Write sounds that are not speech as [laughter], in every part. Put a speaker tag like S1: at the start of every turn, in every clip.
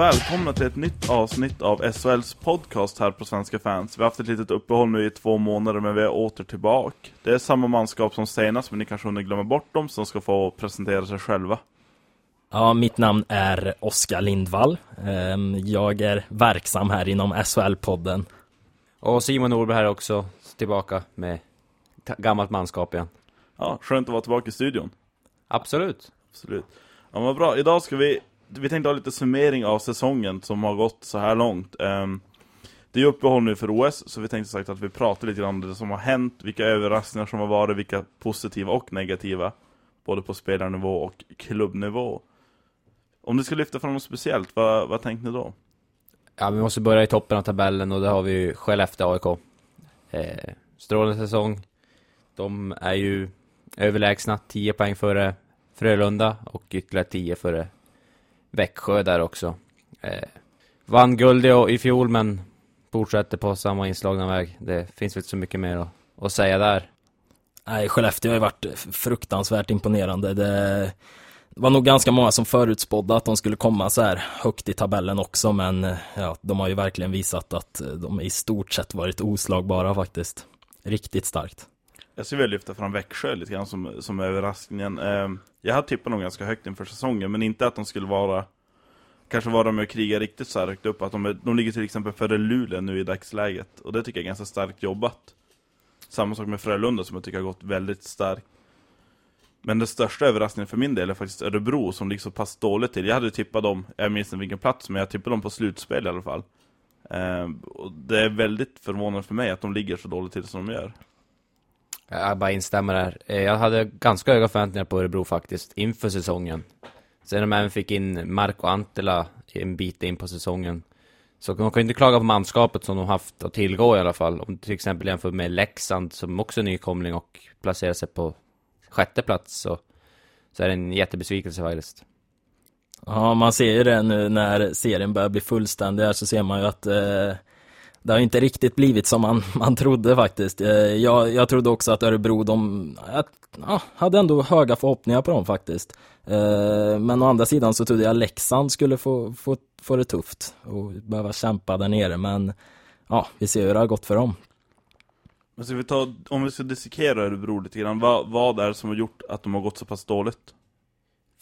S1: välkomna till ett nytt avsnitt av SHLs podcast här på Svenska fans. Vi har haft ett litet uppehåll nu i två månader men vi är åter tillbaka. Det är samma manskap som senast men ni kanske hunnit glömma bort dem som ska få presentera sig själva.
S2: Ja, mitt namn är Oskar Lindvall. Ehm, jag är verksam här inom SHL-podden.
S3: Och Simon Norberg här också, tillbaka med gammalt manskap igen.
S1: Ja, skönt att vara tillbaka i studion.
S3: Absolut.
S1: Absolut. Ja, men bra. Idag ska vi, vi tänkte ha lite summering av säsongen som har gått så här långt. Um, det är uppehåll nu för OS, så vi tänkte sagt att vi pratar lite grann om det som har hänt, vilka överraskningar som har varit, vilka positiva och negativa. Både på spelarnivå och klubbnivå. Om du ska lyfta fram något speciellt, vad, vad tänkte ni då?
S3: Ja, vi måste börja i toppen av tabellen och där har vi ju Skellefteå AIK. Eh, strålande säsong. De är ju överlägsna, 10 poäng före Frölunda och ytterligare 10 före Växjö där också. Eh, vann guld i fjol men fortsätter på samma inslagna väg. Det finns väl inte så mycket mer att, att säga där.
S2: Nej, Skellefteå har ju varit fruktansvärt imponerande. Det var nog ganska många som förutspådde att de skulle komma så här högt i tabellen också, men ja, de har ju verkligen visat att de i stort sett varit oslagbara faktiskt. Riktigt starkt.
S1: Jag skulle vilja lyfta fram Växjö lite grann som, som överraskningen. Eh, jag hade tippat dem ganska högt inför säsongen, men inte att de skulle vara kanske vara med och kriga riktigt så här högt upp. Att de, är, de ligger till exempel före Luleå nu i dagsläget. Och det tycker jag är ganska starkt jobbat. Samma sak med Frölunda som jag tycker har gått väldigt starkt. Men den största överraskningen för min del är faktiskt Örebro som ligger så pass dåligt till. Jag hade tippat dem, jag minns inte vilken plats, men jag tippade dem på slutspel i alla fall. Eh, och det är väldigt förvånande för mig att de ligger så dåligt till som de gör.
S3: Jag bara instämmer där. Eh, jag hade ganska höga förväntningar på Örebro faktiskt, inför säsongen. Sen de även fick in Marco Antela en bit in på säsongen. Så de kan ju inte klaga på manskapet som de haft att tillgå i alla fall. Om du till exempel jämför med Leksand som också är nykomling och placerar sig på sjätte plats så, så är det en jättebesvikelse faktiskt.
S2: Ja, man ser ju det nu när serien börjar bli fullständig här, så ser man ju att eh, det har inte riktigt blivit som man, [laughs] man trodde faktiskt. Eh, jag, jag trodde också att Örebro, de ja, hade ändå höga förhoppningar på dem faktiskt. Eh, men å andra sidan så trodde jag Leksand skulle få, få, få det tufft och behöva kämpa där nere. Men ja, vi ser hur det har gått för dem.
S1: Men ska vi ta, om vi ska dissekera Örebro lite grann, vad, vad är det som har gjort att de har gått så pass dåligt?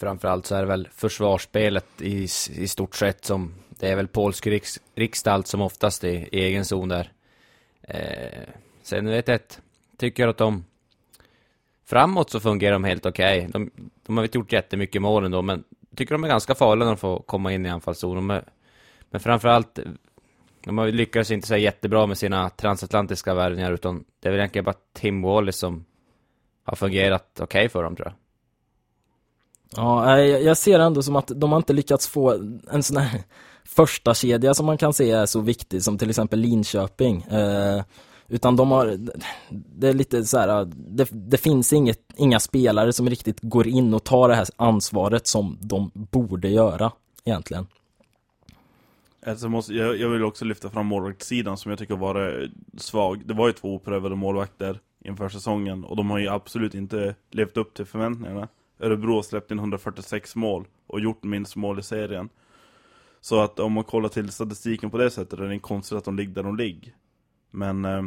S3: Framförallt så är det väl försvarsspelet i, i stort sett som det är väl polsk riks, riksdalt som oftast i, i egen zon där. Eh, sen vet jag tycker jag att de framåt så fungerar de helt okej. Okay. De, de, har inte gjort jättemycket mål ändå, men tycker de är ganska farliga när de får komma in i anfallszon. men framförallt, de har lyckats inte säga jättebra med sina transatlantiska värvningar, utan det är väl egentligen bara Tim Wallis som har fungerat okej okay för dem tror jag.
S2: Ja, jag ser ändå som att de har inte lyckats få en sån här [laughs] första kedja som man kan se är så viktig som till exempel Linköping. Eh, utan de har, det är lite så här, det, det finns inget, inga spelare som riktigt går in och tar det här ansvaret som de borde göra egentligen.
S1: Alltså måste, jag, jag vill också lyfta fram målvaktssidan som jag tycker var eh, svag. Det var ju två oprövade målvakter inför säsongen och de har ju absolut inte levt upp till förväntningarna. Örebro har släppt in 146 mål och gjort minst mål i serien. Så att om man kollar till statistiken på det sättet är det konstigt att de ligger där de ligger. Men eh,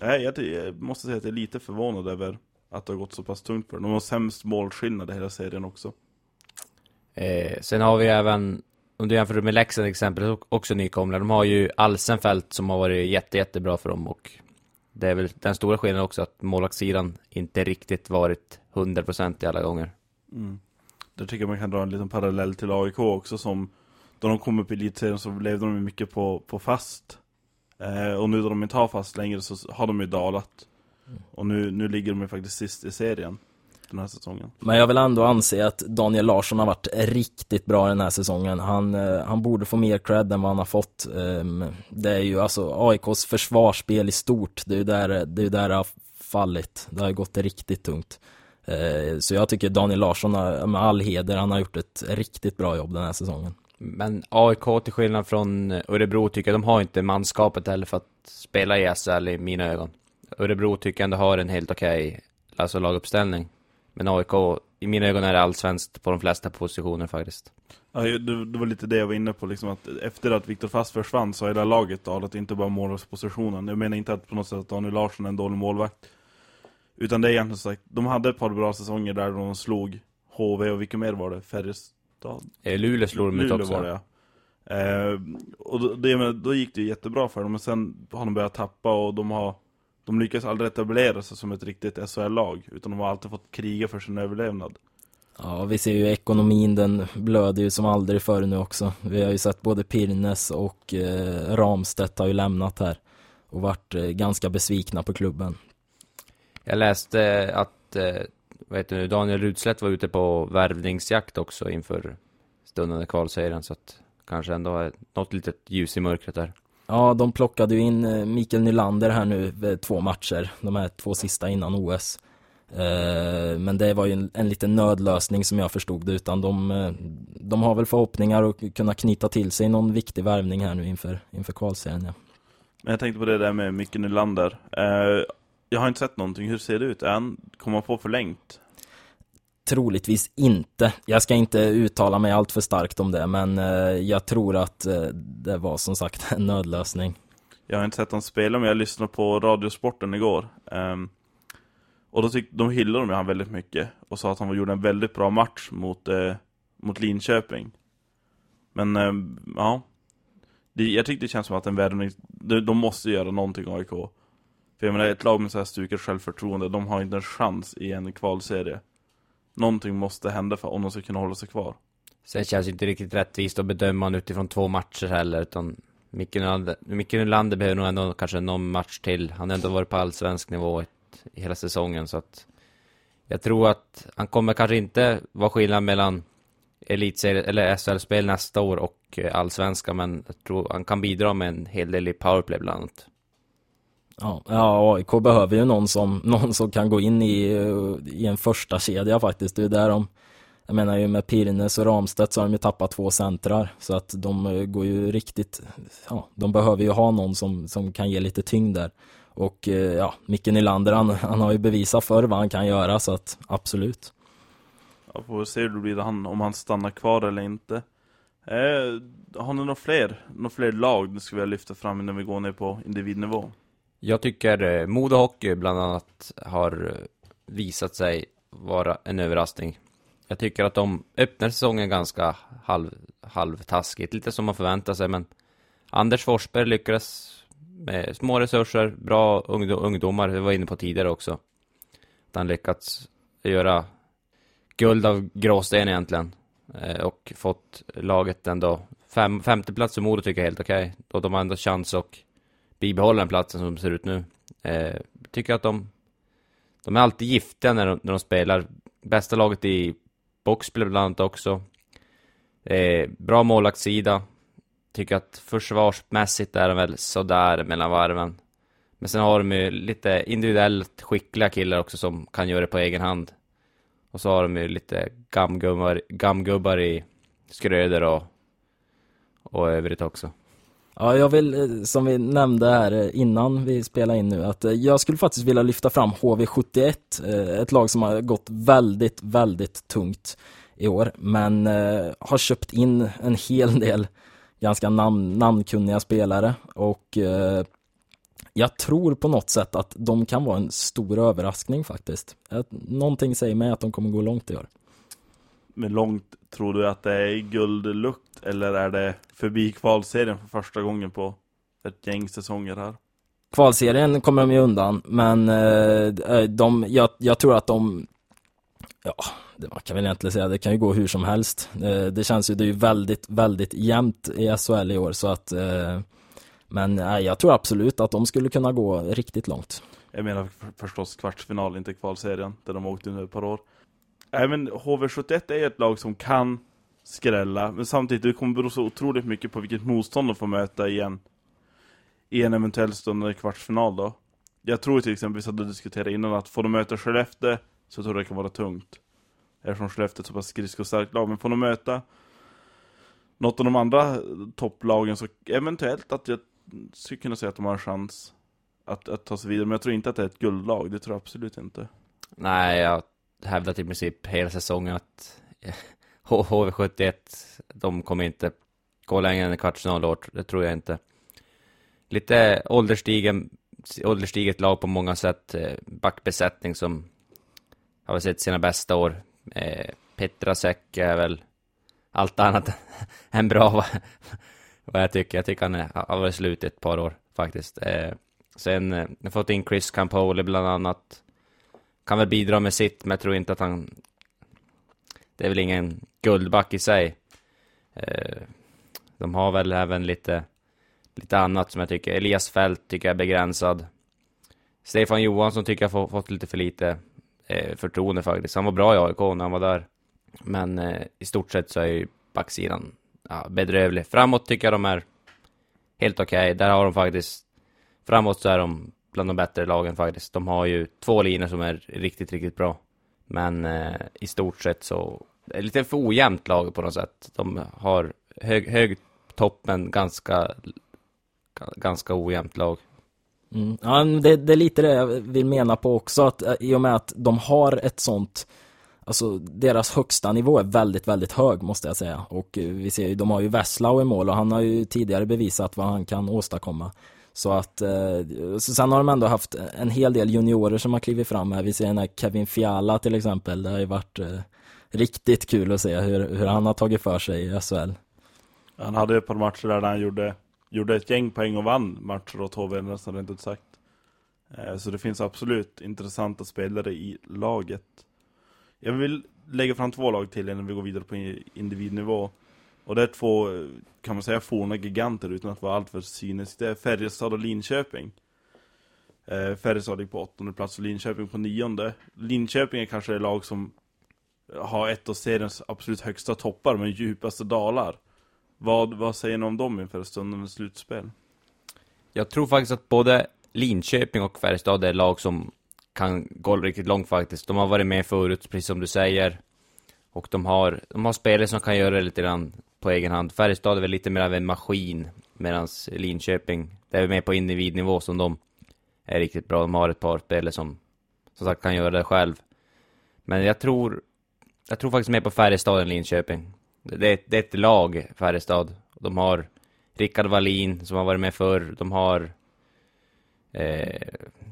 S1: jag, jag måste säga att jag är lite förvånad över att det har gått så pass tungt för dem. De har sämst målskillnad i hela serien också.
S3: Eh, sen har vi även, om du jämför med Leksand exempel, också nykomlingar. De har ju Alsenfelt som har varit jätte, jättebra för dem och det är väl den stora skillnaden också att målvaktssidan inte riktigt varit 100% i alla gånger.
S1: Mm. Där tycker jag man kan dra en liten parallell till AIK också som då de kom upp i elitserien så levde de mycket på, på fast. Eh, och nu då de inte har fast längre så har de ju dalat. Mm. Och nu, nu ligger de ju faktiskt sist i serien den här säsongen.
S2: Men jag vill ändå anse att Daniel Larsson har varit riktigt bra den här säsongen. Han, eh, han borde få mer cred än vad han har fått. Eh, det är ju alltså AIKs försvarsspel i stort. Det är ju där det, är där det har fallit. Det har ju gått riktigt tungt. Eh, så jag tycker Daniel Larsson har, med all heder, han har gjort ett riktigt bra jobb den här säsongen.
S3: Men AIK till skillnad från Örebro tycker jag de har inte manskapet heller för att spela i SHL i mina ögon. Örebro tycker jag ändå har en helt okej okay, alltså laguppställning. Men AIK i mina ögon är det allsvenskt på de flesta positioner faktiskt.
S1: Ja, det, det var lite det jag var inne på, liksom att efter att Viktor Fast försvann så har hela laget dalat, inte bara målvaktspositionen. Jag menar inte att på något sätt att Daniel Larsson är en dålig målvakt. Utan det är egentligen så att de hade ett par bra säsonger där de slog HV och vilka mer var det? Färjestad?
S3: Eh, Luleå slog de ut
S1: Luleå
S3: också.
S1: var det ja. Eh, och då, det, då gick det ju jättebra för dem, men sen har de börjat tappa och de har de lyckas aldrig etablera sig som ett riktigt SHL-lag, utan de har alltid fått kriga för sin överlevnad.
S2: Ja, vi ser ju ekonomin, den blöder ju som aldrig förr nu också. Vi har ju sett både Pirnes och eh, Ramstedt har ju lämnat här och varit eh, ganska besvikna på klubben.
S3: Jag läste att eh, vad heter det, Daniel Rudslätt var ute på värvningsjakt också inför stundande kvalserien så att kanske ändå är något litet ljus i mörkret där.
S2: Ja, de plockade ju in eh, Mikael Nylander här nu vid två matcher, de här två sista innan OS. Eh, Men det var ju en, en liten nödlösning som jag förstod det, utan de, eh, de har väl förhoppningar att kunna knyta till sig någon viktig värvning här nu inför, inför kvalserien. Ja.
S1: Men jag tänkte på det där med Micke Nylander. Eh, jag har inte sett någonting, hur ser det ut? Han, kommer han få förlängt?
S2: Troligtvis inte. Jag ska inte uttala mig allt för starkt om det, men eh, jag tror att eh, det var som sagt en nödlösning.
S1: Jag har inte sett honom spela, men jag lyssnade på Radiosporten igår. Ehm, och då tyck, de hyllade de han väldigt mycket. Och sa att han gjorde en väldigt bra match mot, eh, mot Linköping. Men, ehm, ja. Jag tycker det känns som att en värvning, de, de måste göra någonting AIK. För jag menar, ett lag med så här stukat självförtroende, de har inte en chans i en kvalserie. Någonting måste hända för om de ska kunna hålla sig kvar.
S3: Sen känns det inte riktigt rättvist att bedöma honom utifrån två matcher heller, utan Micke Nylander, Micke Nylander behöver nog ändå kanske någon match till. Han har ändå varit på allsvensk nivå ett, hela säsongen, så att jag tror att han kommer kanske inte vara skillnad mellan elitserie eller SHL-spel nästa år och eh, allsvenska, men jag tror han kan bidra med en hel del i powerplay bland annat.
S2: Ja, ja, AIK behöver ju någon som, [laughs] någon som kan gå in i, eh, i en första kedja faktiskt. Det är där de, jag menar ju med Pirnes och Ramstedt så har de ju tappat två centrar. Så att de eh, går ju riktigt, ja, de behöver ju ha någon som, som kan ge lite tyngd där. Och eh, ja, Micke Nylander han, han har ju bevisat för vad han kan göra så att absolut.
S1: Ja, får se hur det blir han, om han stannar kvar eller inte. Eh, har ni några fler, några fler lag ni skulle vilja lyfta fram innan vi går ner på individnivå?
S3: Jag tycker eh, Modo Hockey bland annat har visat sig vara en överraskning. Jag tycker att de öppnar säsongen ganska halv, halvtaskigt, lite som man förväntar sig, men Anders Forsberg lyckades med små resurser, bra ungdom, ungdomar, vi var inne på tidigare också. Att han lyckats göra guld av gråsten egentligen. Eh, och fått laget ändå, fem, femte plats för Modo tycker jag är helt okej. Och de har ändå chans att bibehålla den platsen som ser ut nu. Eh, tycker att de, de är alltid giftiga när de, när de spelar. Bästa laget i boxplay bland annat också. Eh, bra målvaktssida. Tycker att försvarsmässigt är de väl sådär mellan varven. Men sen har de ju lite individuellt skickliga killar också som kan göra det på egen hand. Och så har de ju lite gamgubbar, gamgubbar i Skröder och, och övrigt också.
S2: Ja, jag vill, eh, som vi nämnde här eh, innan vi spelar in nu, att eh, jag skulle faktiskt vilja lyfta fram HV71, ett lag som har gått väldigt, väldigt tungt i år, men har köpt in en hel del ganska namn, namnkunniga spelare och jag tror på något sätt att de kan vara en stor överraskning faktiskt. Någonting säger mig att de kommer gå långt i år.
S1: Men långt, tror du att det är guldlukt eller är det förbi kvalserien för första gången på ett gäng säsonger här?
S2: Kvalserien kommer de ju undan, men eh, de, jag, jag tror att de, ja, det man kan väl egentligen säga, det kan ju gå hur som helst. Eh, det känns ju, det är ju väldigt, väldigt jämnt i SHL i år, så att, eh, men nej, jag tror absolut att de skulle kunna gå riktigt långt.
S1: Jag menar för, förstås kvartsfinal, inte kvalserien, där de åkte under ett par år. Nej men HV71 är ett lag som kan skrälla, men samtidigt det kommer bero så otroligt mycket på vilket motstånd de får möta i en, i en eventuell stundande kvartsfinal då. Jag tror till exempel, vi hade diskuterat innan, att får de möta Skellefteå så tror jag det kan vara tungt. Eftersom Skellefteå är ett så pass skridskostarkt lag, men får de möta något av de andra topplagen så eventuellt att jag skulle kunna säga att de har en chans att, att ta sig vidare. Men jag tror inte att det är ett guldlag, det tror jag absolut inte.
S3: Nej, jag hävdat i princip hela säsongen att eh, [laughs] HV71, de kommer inte gå längre än en kvartsfinal det tror jag inte. Lite ålderstigen, ålderstiget lag på många sätt, eh, backbesättning som har sett sina bästa år. Eh, Petrasek är väl allt annat [laughs] än bra [laughs] vad jag tycker. Jag tycker han har varit slut i ett par år faktiskt. Sen har fått in Chris Campoli bland annat. Kan väl bidra med sitt, men jag tror inte att han... Det är väl ingen guldback i sig. Eh, de har väl även lite, lite annat som jag tycker. Elias Fält tycker jag är begränsad. Stefan Johansson tycker jag har fått lite för lite eh, förtroende faktiskt. Han var bra i AIK när han var där. Men eh, i stort sett så är ju backsidan ja, bedrövlig. Framåt tycker jag de är helt okej. Okay. Där har de faktiskt, framåt så är de bland de bättre lagen faktiskt. De har ju två linjer som är riktigt, riktigt bra. Men eh, i stort sett så, det är lite för ojämnt lag på något sätt. De har hög, hög toppen, ganska, ganska ojämnt lag.
S2: Mm. Ja, det, det, är lite det jag vill mena på också, att eh, i och med att de har ett sånt Alltså deras högsta nivå är väldigt, väldigt hög måste jag säga. Och eh, vi ser ju, de har ju Veslau i mål och han har ju tidigare bevisat vad han kan åstadkomma. Så att, eh, sen har de ändå haft en hel del juniorer som har klivit fram här. Vi ser den här Kevin Fiala till exempel. Det har ju varit eh, riktigt kul att se hur, hur han har tagit för sig i SHL.
S1: Han hade ett par matcher där han gjorde, gjorde ett gäng poäng och vann matcher åt HV nästan rent ut sagt. Eh, så det finns absolut intressanta spelare i laget. Jag vill lägga fram två lag till innan vi går vidare på individnivå. Och det är två, kan man säga, forna giganter utan att vara alltför cynisk. Det är Färjestad och Linköping. Eh, Färjestad ligger på åttonde plats och Linköping på nionde. Linköping är kanske det lag som har ett av seriens absolut högsta toppar men djupaste dalar. Vad, vad säger ni om dem inför stundens slutspel?
S3: Jag tror faktiskt att både Linköping och Färjestad är lag som kan gå riktigt långt faktiskt. De har varit med förut, precis som du säger. Och de har, de har spelare som kan göra det lite grann på egen hand. Färjestad är väl lite mer av en maskin, medan Linköping, det är mer på individnivå som de är riktigt bra. De har ett par spelare som, som sagt, kan göra det själv. Men jag tror, jag tror faktiskt mer på Färjestad än Linköping. Det är, det är ett lag, Färjestad. De har Rickard Wallin, som har varit med förr. De har eh,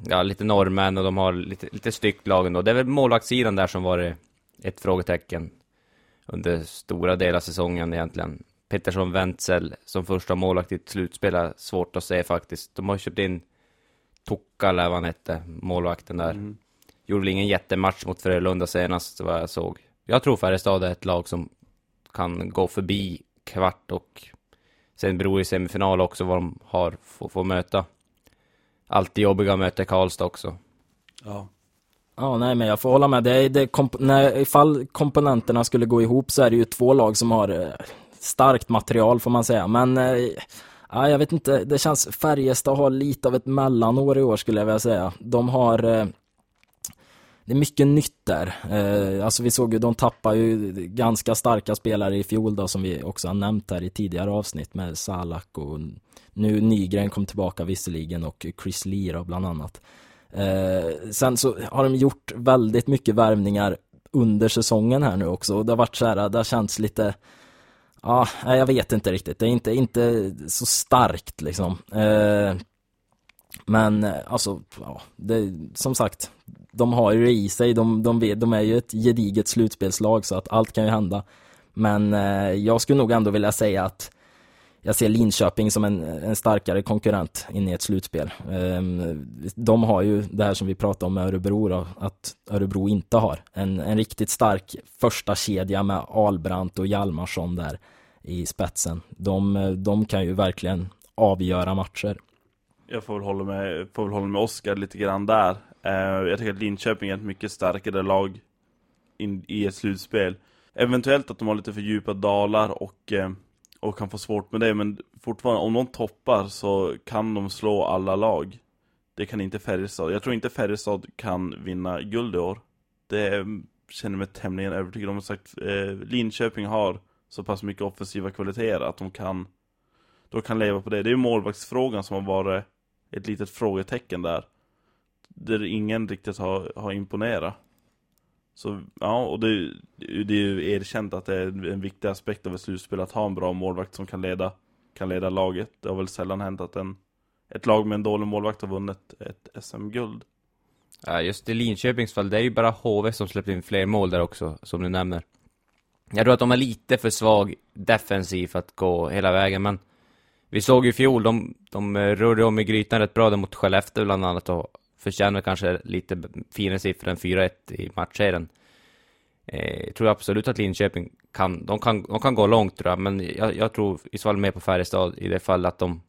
S3: ja, lite norrmän och de har lite, lite styggt lag ändå. Det är väl målvaktssidan där som varit ett frågetecken under stora delar av säsongen egentligen. Pettersson Wenzel som första målvakt i ett slutspel är svårt att se faktiskt. De har köpt in Tokka eller vad han hette, målvakten där. Mm. Gjorde väl ingen jättematch mot Frölunda senast vad jag såg. Jag tror Färjestad är ett lag som kan gå förbi kvart och sen beror i semifinal också vad de har få, få möta alltid jobbiga att möta Karlstad också.
S2: Ja. Ja, nej men jag får hålla med. Det det komp när, ifall komponenterna skulle gå ihop så är det ju två lag som har eh, starkt material får man säga. Men eh, ja, jag vet inte, det känns Färjestad har lite av ett mellanår i år skulle jag vilja säga. De har eh, det är mycket nytt där. Eh, alltså vi såg ju, de tappar ju ganska starka spelare i fjol då som vi också har nämnt här i tidigare avsnitt med Salak och nu Nygren kom tillbaka visserligen och Chris Lee bland annat. Eh, sen så har de gjort väldigt mycket värvningar under säsongen här nu också och det har varit så här, det har känts lite Ja, jag vet inte riktigt. Det är inte, inte så starkt liksom. Eh, men alltså, ja, det, som sagt, de har ju det i sig. De, de, de är ju ett gediget slutspelslag så att allt kan ju hända. Men eh, jag skulle nog ändå vilja säga att jag ser Linköping som en, en starkare konkurrent in i ett slutspel. Ehm, de har ju det här som vi pratade om med Örebro då, att Örebro inte har. En, en riktigt stark första kedja med Albrandt och Hjalmarsson där i spetsen. De, de kan ju verkligen avgöra matcher.
S1: Jag får väl hålla med, får väl hålla med Oskar lite grann där. Ehm, jag tycker att Linköping är ett mycket starkare lag in, i ett slutspel. Eventuellt att de har lite för djupa dalar och ehm, och kan få svårt med det. Men fortfarande, om de toppar så kan de slå alla lag. Det kan inte Färjestad. Jag tror inte Färjestad kan vinna guld i år. Det känner mig tämligen övertygad om. Sagt, eh, Linköping har så pass mycket offensiva kvaliteter att de kan, de kan leva på det. Det är ju målvaktsfrågan som har varit ett litet frågetecken där. Där ingen riktigt har, har imponerat. Så ja, och det, det är ju erkänt att det är en viktig aspekt av ett slutspel att ha en bra målvakt som kan leda, kan leda laget. Det har väl sällan hänt att en, ett lag med en dålig målvakt har vunnit ett SM-guld.
S3: Ja, just i Linköpings fall, det är ju bara HV som släppt in fler mål där också, som du nämner. Jag tror att de är lite för svag defensiv för att gå hela vägen, men vi såg ju i fjol, de, de eh, rörde om i grytan rätt bra där mot Skellefteå bland annat och förtjänar kanske lite finare siffror än 4-1 i matchserien. Eh, jag tror absolut att Linköping kan, de kan, de kan gå långt tror jag, men jag, jag tror i så fall mer på Färjestad i det fall att de,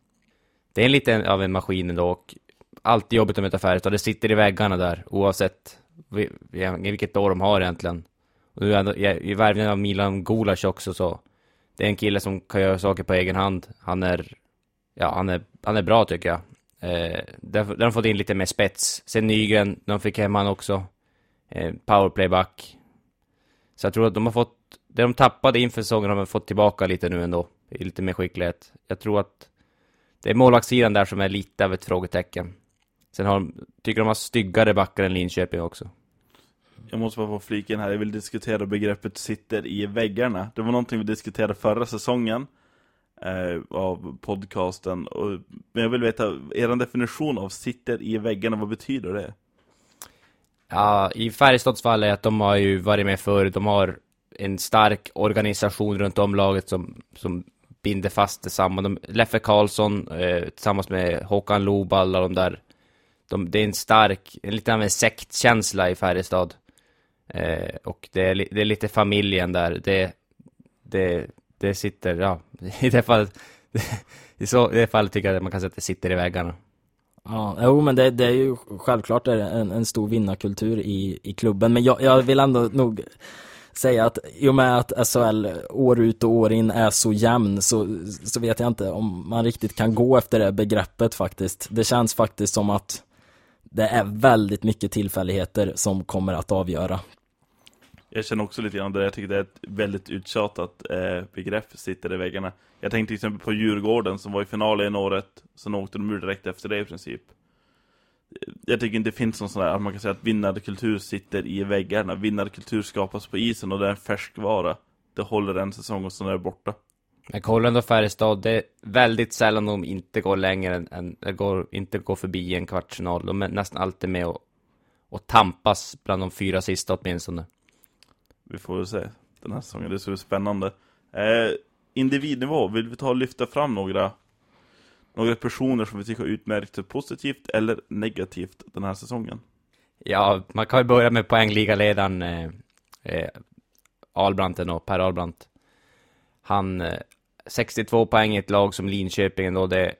S3: det är lite av en maskin ändå och alltid jobbigt att möta Färjestad, det sitter i väggarna där oavsett vilket år de har egentligen. Och nu ändå, i värvningen av Milan Gulas också så, det är en kille som kan göra saker på egen hand. Han är, ja han är, han är bra tycker jag. Eh, där, där har de fått in lite mer spets. Sen Nygren, de fick hem han också. Eh, powerplayback. Så jag tror att de har fått, det de tappade inför säsongen har de fått tillbaka lite nu ändå. I lite mer skicklighet. Jag tror att det är målvaktssidan där som är lite av ett frågetecken. Sen har de, tycker de har styggare backar än Linköping också.
S1: Jag måste bara få fliken här, jag vill diskutera begreppet sitter i väggarna. Det var någonting vi diskuterade förra säsongen eh, av podcasten. Och, men jag vill veta, er definition av sitter i väggarna, vad betyder det?
S3: Ja, i Färjestads fall är att de har ju varit med förr, de har en stark organisation runt om laget som, som binder fast det samman. De, Leffe Karlsson eh, tillsammans med Håkan Loob, alla de där. De, det är en stark, en lite av en sektkänsla i Färjestad. Eh, och det är, det är lite familjen där. Det, det, det sitter, ja, [laughs] i det fallet, [laughs] i, så, i det fallet tycker jag att man kan säga att det sitter i väggarna.
S2: Ja, jo men det, det är ju självklart är en, en stor vinnarkultur i, i klubben, men jag, jag vill ändå nog säga att i och med att SHL år ut och år in är så jämn så, så vet jag inte om man riktigt kan gå efter det begreppet faktiskt. Det känns faktiskt som att det är väldigt mycket tillfälligheter som kommer att avgöra
S1: jag känner också lite grann det. Jag tycker det är ett väldigt uttjatat eh, begrepp sitter i väggarna. Jag tänkte till exempel på Djurgården som var i final en året. Sen åkte de ur direkt efter det i princip. Jag tycker inte det finns någon sån där att man kan säga att vinnarkultur sitter i väggarna. Vinnarkultur skapas på isen och det är en färskvara. Det håller en säsong och sen är det borta.
S3: Men kolla ändå Färjestad, det är väldigt sällan de inte går längre än, än går, inte går förbi en kvartsfinal. De är nästan alltid med och, och tampas bland de fyra sista åtminstone.
S1: Vi får väl se den här säsongen, det ser spännande. Eh, individnivå, vill vi ta och lyfta fram några några personer som vi tycker har utmärkt sig positivt eller negativt den här säsongen?
S3: Ja, man kan ju börja med poängligaledaren eh, eh, Albranten och Per Albrandt. Han, eh, 62 poäng i ett lag som Linköping ändå, det,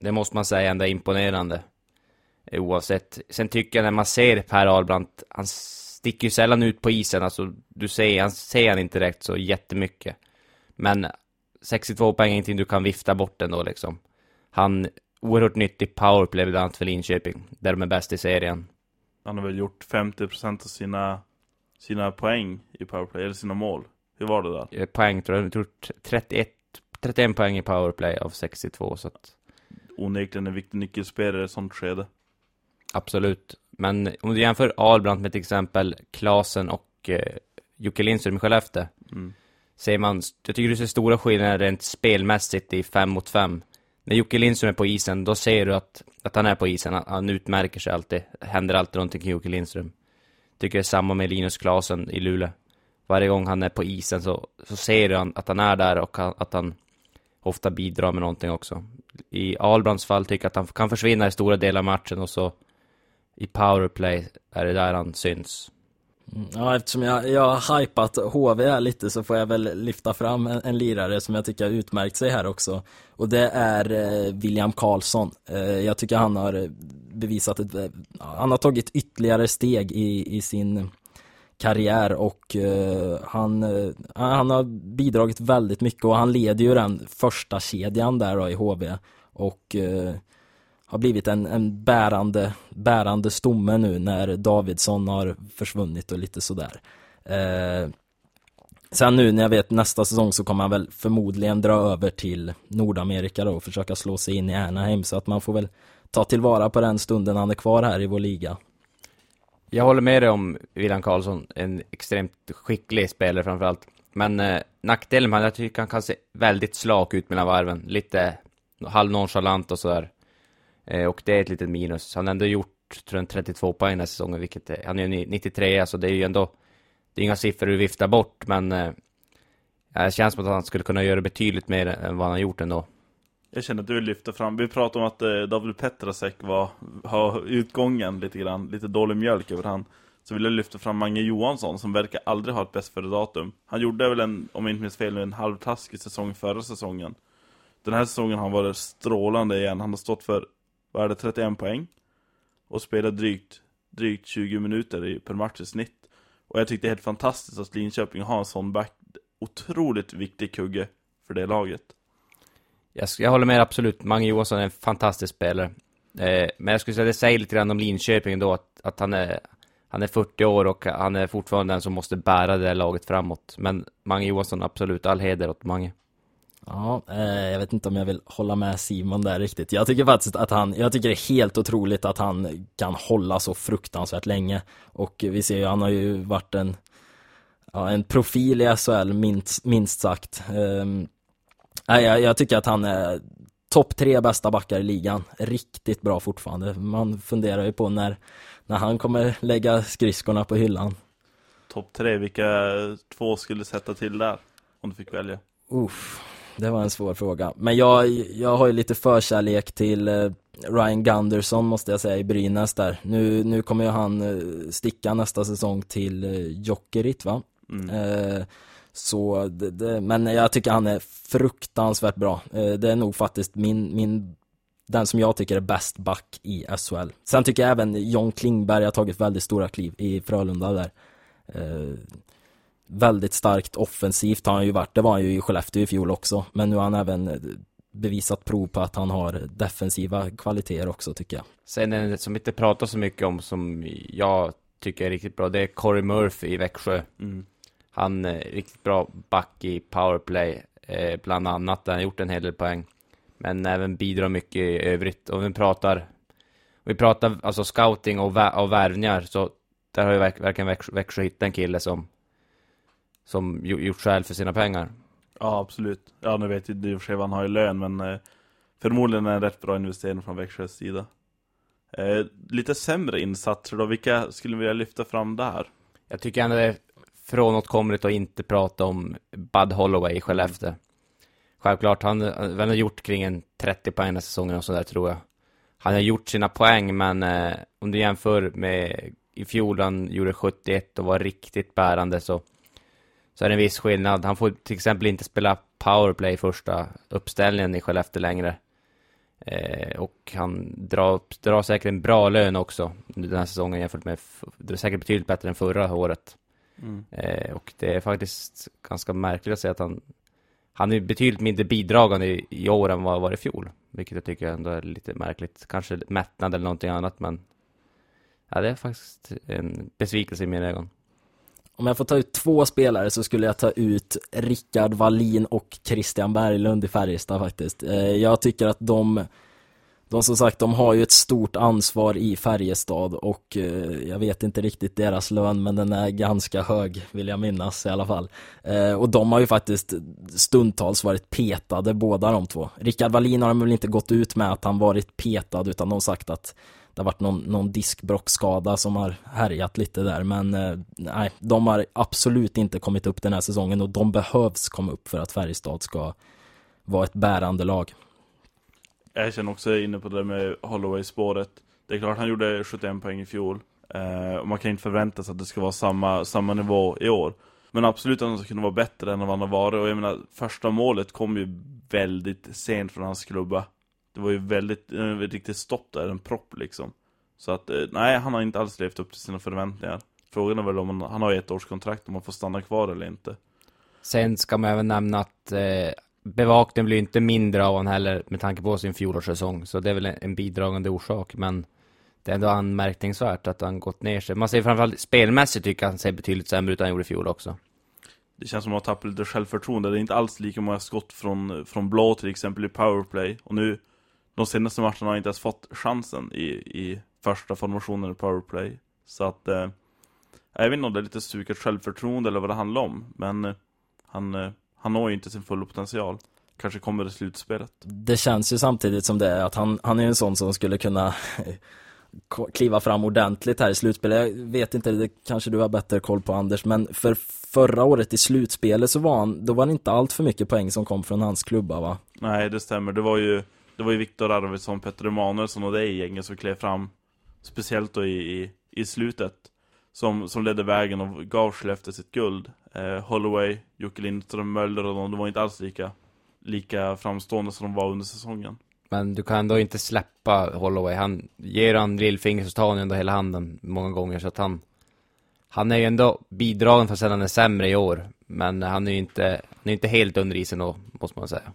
S3: det måste man säga ändå är imponerande. Eh, oavsett. Sen tycker jag när man ser Per Albrandt, hans sticker ju sällan ut på isen, alltså du ser, han ser han inte direkt så jättemycket. Men 62 poäng är ingenting du kan vifta bort ändå liksom. Han, oerhört nyttig powerplay bland annat för Linköping, där de är bäst i serien.
S1: Han har väl gjort 50% av sina, sina poäng i powerplay, eller sina mål. Hur var det där?
S3: Eh, poäng tror jag, jag tror 31, 31 poäng i powerplay av 62, så att...
S1: Onekligen en viktig nyckelspelare i sånt skede.
S3: Absolut. Men om du jämför Albrandt med till exempel Klasen och eh, Jocke Lindström i Skellefteå. Mm. Ser man, jag tycker du ser stora skillnader rent spelmässigt i fem mot fem. När Jocke Lindström är på isen, då ser du att, att han är på isen. Han, han utmärker sig alltid. Händer alltid någonting kring Jocke Lindström. Tycker det är samma med Linus Klasen i Luleå. Varje gång han är på isen så, så ser du att han är där och att han ofta bidrar med någonting också. I Albrands fall tycker jag att han kan försvinna i stora delar av matchen och så i powerplay är det där han syns.
S2: Mm, ja, eftersom jag, jag har hypat HV här lite så får jag väl lyfta fram en, en lirare som jag tycker har utmärkt sig här också. Och det är eh, William Karlsson. Eh, jag tycker han har bevisat ett, eh, han har tagit ytterligare steg i, i sin karriär och eh, han, eh, han har bidragit väldigt mycket och han leder ju den första kedjan där då i HV. Och eh, har blivit en, en bärande, bärande stomme nu när Davidsson har försvunnit och lite sådär. Eh, sen nu när jag vet nästa säsong så kommer han väl förmodligen dra över till Nordamerika då och försöka slå sig in i Anaheim så att man får väl ta tillvara på den stunden han är kvar här i vår liga.
S3: Jag håller med dig om William Karlsson, en extremt skicklig spelare framförallt. Men eh, nackdelen med jag tycker han kan se väldigt slak ut mellan varven. Lite halvnonchalant och sådär. Eh, och det är ett litet minus. Han har ändå gjort, tror jag, 32 poäng den här säsongen, vilket är, han är ju 93, alltså det är ju ändå, det är inga siffror du viftar bort, men eh, det känns som att han skulle kunna göra betydligt mer än vad han har gjort ändå.
S1: Jag känner att du vill lyfta fram, vi pratade om att eh, David Petrasek var, har utgången lite grann, lite dålig mjölk över han. Så vill jag lyfta fram Mange Johansson som verkar aldrig ha ett bäst före datum. Han gjorde väl en, om jag inte minns fel, en halvtaskig säsong förra säsongen. Den här säsongen har han varit strålande igen. Han har stått för, vad är det, 31 poäng. Och spelade drygt, drygt 20 minuter per match i snitt. Och jag tyckte det är helt fantastiskt att Linköping har en sån back. Otroligt viktig kugge för det laget.
S3: Jag, jag håller med absolut. Mange Johansson är en fantastisk spelare. Eh, men jag skulle säga det säger lite grann om Linköping då, att, att han, är, han är 40 år och han är fortfarande den som måste bära det laget framåt. Men Mange Johansson, absolut, all heder åt Mange.
S2: Ja, eh, jag vet inte om jag vill hålla med Simon där riktigt. Jag tycker faktiskt att han, jag tycker det är helt otroligt att han kan hålla så fruktansvärt länge. Och vi ser ju, han har ju varit en, ja, en profil i SHL minst, minst sagt. Um, jag, jag tycker att han är topp tre bästa backar i ligan. Riktigt bra fortfarande. Man funderar ju på när, när han kommer lägga skridskorna på hyllan.
S1: Topp tre, vilka två skulle sätta till där? Om du fick välja.
S2: Uff, det var en svår fråga. Men jag, jag har ju lite förkärlek till eh, Ryan Gunderson måste jag säga i Brynäs där. Nu, nu kommer ju han eh, sticka nästa säsong till eh, Jokerit va? Mm. Eh, så det, det, men jag tycker han är fruktansvärt bra. Eh, det är nog faktiskt min, min den som jag tycker är bäst back i SHL. Sen tycker jag även John Klingberg har tagit väldigt stora kliv i Frölunda där. Eh, väldigt starkt offensivt har han ju varit. Det var han ju i Skellefteå i fjol också. Men nu har han även bevisat prov på att han har defensiva kvaliteter också tycker jag.
S3: Sen en som inte pratar så mycket om som jag tycker är riktigt bra. Det är Corey Murphy i Växjö. Mm. Han är riktigt bra back i powerplay, eh, bland annat. Där han gjort en hel del poäng. Men även bidrar mycket i övrigt. Om vi pratar, vi pratar alltså scouting och, vä och värvningar, så där har ju verk verkligen Växjö, Växjö hittat en kille som, som gjort skäl för sina pengar.
S1: Ja, absolut. Ja, nu vet jag i och för sig vad han har i lön, men eh, förmodligen en rätt bra investering från Växjös sida. Eh, lite sämre insatser då, vilka skulle vi vilja lyfta fram där?
S3: Jag tycker ändå det är frånåtkomligt att inte prata om Bud Holloway i Skellefteå. Självklart, han, han har gjort kring en 30 poäng den säsongen och sådär tror jag. Han har gjort sina poäng, men eh, om du jämför med i fjol, han gjorde 71 och var riktigt bärande, så, så är det en viss skillnad. Han får till exempel inte spela powerplay första uppställningen i Skellefteå längre. Eh, och han drar, drar säkert en bra lön också den här säsongen jämfört med, det är säkert betydligt bättre än förra året. Mm. Eh, och det är faktiskt ganska märkligt att säga att han han är betydligt mindre bidragande i, i år än vad han var i fjol. Vilket jag tycker ändå är lite märkligt. Kanske mättnad eller någonting annat, men ja, det är faktiskt en besvikelse i mina ögon.
S2: Om jag får ta ut två spelare så skulle jag ta ut Rickard Wallin och Christian Berglund i Färjestad faktiskt. Eh, jag tycker att de de som sagt, de har ju ett stort ansvar i Färjestad och eh, jag vet inte riktigt deras lön men den är ganska hög vill jag minnas i alla fall. Eh, och de har ju faktiskt stundtals varit petade båda de två. Rickard Wallin har de väl inte gått ut med att han varit petad utan de har sagt att det har varit någon, någon diskbrockskada som har härjat lite där men eh, nej, de har absolut inte kommit upp den här säsongen och de behövs komma upp för att Färjestad ska vara ett bärande lag.
S1: Jag känner också inne på det med Holloway-spåret. Det är klart han gjorde 71 poäng i fjol. Eh, och man kan inte förvänta sig att det ska vara samma, samma nivå i år. Men absolut att han ska kunna vara bättre än vad han har varit. Och jag menar, första målet kom ju väldigt sent från hans klubba. Det var ju väldigt, eh, riktigt stopp där, en propp liksom. Så att, eh, nej, han har inte alls levt upp till sina förväntningar. Frågan är väl om han, han har ett års kontrakt, om han får stanna kvar eller inte.
S3: Sen ska man även nämna att eh, bevakningen blir inte mindre av honom heller med tanke på sin fjolårssäsong. Så det är väl en bidragande orsak. Men det är ändå anmärkningsvärt att han gått ner sig. Man ser framförallt spelmässigt tycker jag han ser betydligt sämre ut än han gjorde i fjol också.
S1: Det känns som att han tappat lite självförtroende. Det är inte alls lika många skott från, från blå till exempel i powerplay. Och nu, de senaste matcherna har inte ens fått chansen i, i första formationen i powerplay. Så att, eh, jag vet inte om det är lite stukat självförtroende eller vad det handlar om. Men eh, han, eh, han når ju inte sin fulla potential. Kanske kommer i slutspelet.
S2: Det känns ju samtidigt som det är att han, han är en sån som skulle kunna [laughs] kliva fram ordentligt här i slutspelet. Jag vet inte, det kanske du har bättre koll på Anders, men för förra året i slutspelet så var han, då var det inte allt för mycket poäng som kom från hans klubba va?
S1: Nej, det stämmer. Det var ju, det var ju Viktor Arvidsson, Petter Emanuelsson och det gänget som klev fram, speciellt då i, i, i slutet, som, som ledde vägen och gav Skellefteå sitt guld. Eh, Holloway, Jocke Lindström, Möller och de, de var inte alls lika, lika framstående som de var under säsongen.
S3: Men du kan ändå inte släppa Holloway. Han ger han lillfingret så tar han ändå hela handen många gånger. Så att han, han är ju ändå bidragen för att han är sämre i år. Men han är ju inte, han är inte helt under isen då, måste man säga.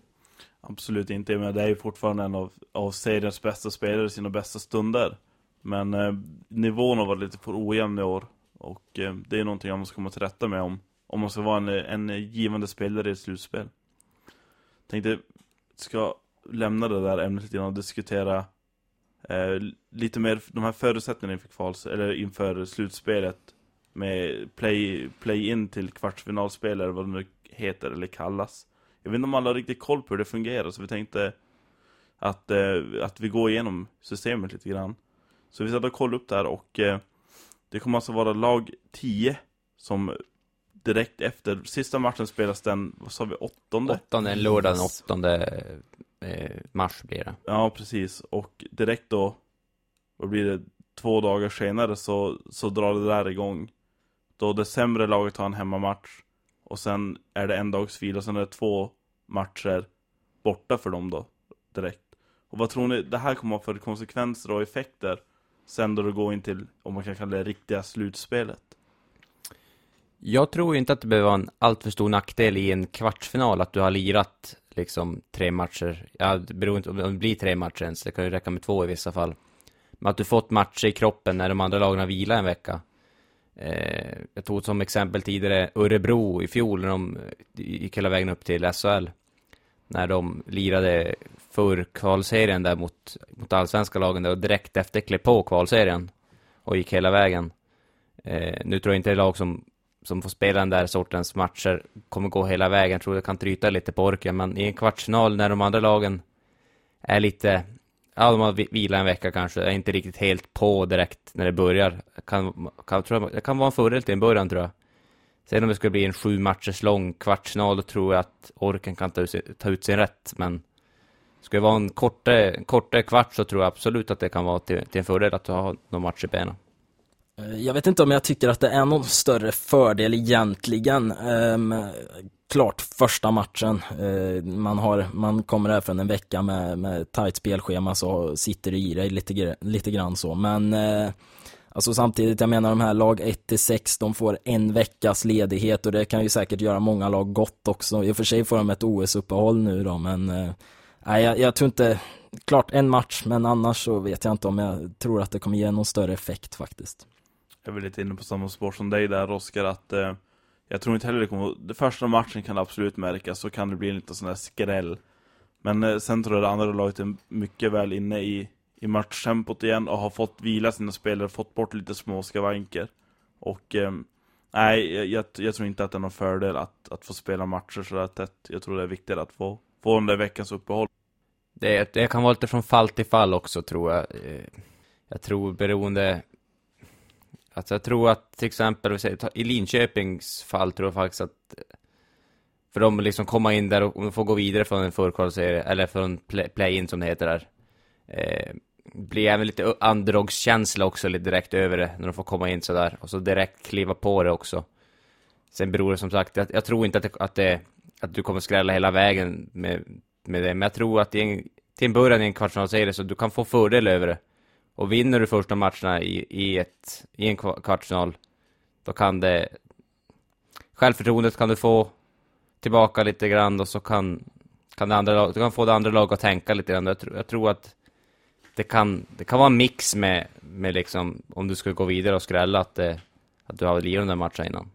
S1: Absolut inte, men det är ju fortfarande en av, av seriens bästa spelare i sina bästa stunder. Men eh, nivån har varit lite för ojämn i år. Och eh, det är någonting man måste komma till rätta med om, om man ska vara en, en givande spelare i ett slutspel. Tänkte, ska lämna det där ämnet lite grann och diskutera eh, lite mer de här förutsättningarna inför kvals, eller inför slutspelet med play, play-in till kvartsfinalspel eller vad det nu heter eller kallas. Jag vet inte om alla har riktigt koll på hur det fungerar så vi tänkte att, eh, att vi går igenom systemet lite grann. Så vi satt och kollade upp där och eh, det kommer alltså vara lag 10 som direkt efter, sista matchen spelas den, vad sa vi, åttonde?
S3: Åttonde, lördag den åttonde eh, mars blir det.
S1: Ja, precis. Och direkt då, vad blir det, två dagar senare så, så drar det där igång. Då det sämre laget har en hemmamatch. Och sen är det en dags vila, och sen är det två matcher borta för dem då, direkt. Och vad tror ni det här kommer att ha för konsekvenser och effekter sen då det går in till, om man kan kalla det riktiga slutspelet?
S3: Jag tror inte att det behöver vara en alltför stor nackdel i en kvartsfinal att du har lirat liksom tre matcher. Ja, det beror inte om det blir tre matcher ens, det kan ju räcka med två i vissa fall. Men att du fått matcher i kroppen när de andra lagen har vilat en vecka. Eh, jag tog som exempel tidigare Örebro i fjol när de gick hela vägen upp till SHL. När de lirade för kvalserien där mot, mot allsvenska lagen där och direkt efter klev på kvalserien och gick hela vägen. Eh, nu tror jag inte det är lag som som får spela den där sortens matcher kommer gå hela vägen. Jag tror det kan tryta lite på orken, men i en kvartsfinal när de andra lagen är lite, ja de har vilat en vecka kanske, är inte riktigt helt på direkt när det börjar. Kan, kan, tror jag, det kan vara en fördel till en början tror jag. Sen om det skulle bli en sju matchers lång kvartsfinal, då tror jag att orken kan ta ut, ta ut sin rätt, men ska det vara en kortare, kortare kvart så tror jag absolut att det kan vara till, till en fördel att ha någon match i benen.
S2: Eh, jag vet inte om jag tycker att det är någon större fördel egentligen. Um, klart första matchen, eh, man, har, man kommer här från en vecka med, med tajt spelschema så sitter det i dig lite, lite grann så. Men eh, alltså samtidigt, jag menar de här lag 1-6, de får en veckas ledighet och det kan ju säkert göra många lag gott också. I och för sig får de ett OS-uppehåll nu då, men eh, nej, jag, jag tror inte, klart en match, men annars så vet jag inte om jag tror att det kommer ge någon större effekt faktiskt
S1: jag är väl lite inne på samma spår som dig där Oskar att eh, jag tror inte heller det kommer det första matchen kan det absolut märkas så kan det bli en liten sån där skräll. Men eh, sen tror jag det andra laget är mycket väl inne i, i matchtempot igen och har fått vila sina spelare, fått bort lite små skavanker. Och eh, nej, jag, jag, tror inte att det är någon fördel att, att få spela matcher sådär tätt. Jag tror det är viktigt att få, få den där veckans uppehåll.
S3: Det, det kan vara lite från fall till fall också tror jag. Eh, jag tror beroende Alltså jag tror att till exempel, i Linköpings fall tror jag faktiskt att för de liksom komma in där och få gå vidare från en förkvalserie, eller från play-in som det heter där. Eh, blir även lite underdogskänsla också lite direkt över det, när de får komma in sådär. Och så direkt kliva på det också. Sen beror det som sagt, jag, jag tror inte att, det, att, det, att du kommer skrälla hela vägen med, med det, men jag tror att i en, till en början i en kvartsfinalserie så du kan få fördel över det. Och vinner du första matcherna i, i, ett, i en kvartsfinal, då kan det... Självförtroendet kan du få tillbaka lite grann och så kan, kan det andra du kan få det andra laget att tänka lite grann. Jag, tror, jag tror att det kan, det kan vara en mix med, med liksom, om du skulle gå vidare och skrälla, att, det, att du har lirat den där matchen innan.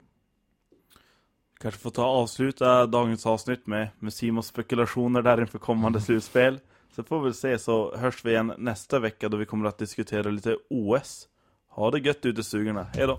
S1: Kanske får ta och avsluta dagens avsnitt med, med Simons spekulationer där inför kommande [laughs] slutspel. Så får vi se så hörs vi igen nästa vecka då vi kommer att diskutera lite OS. Ha det gött ute i stugorna. Hej då!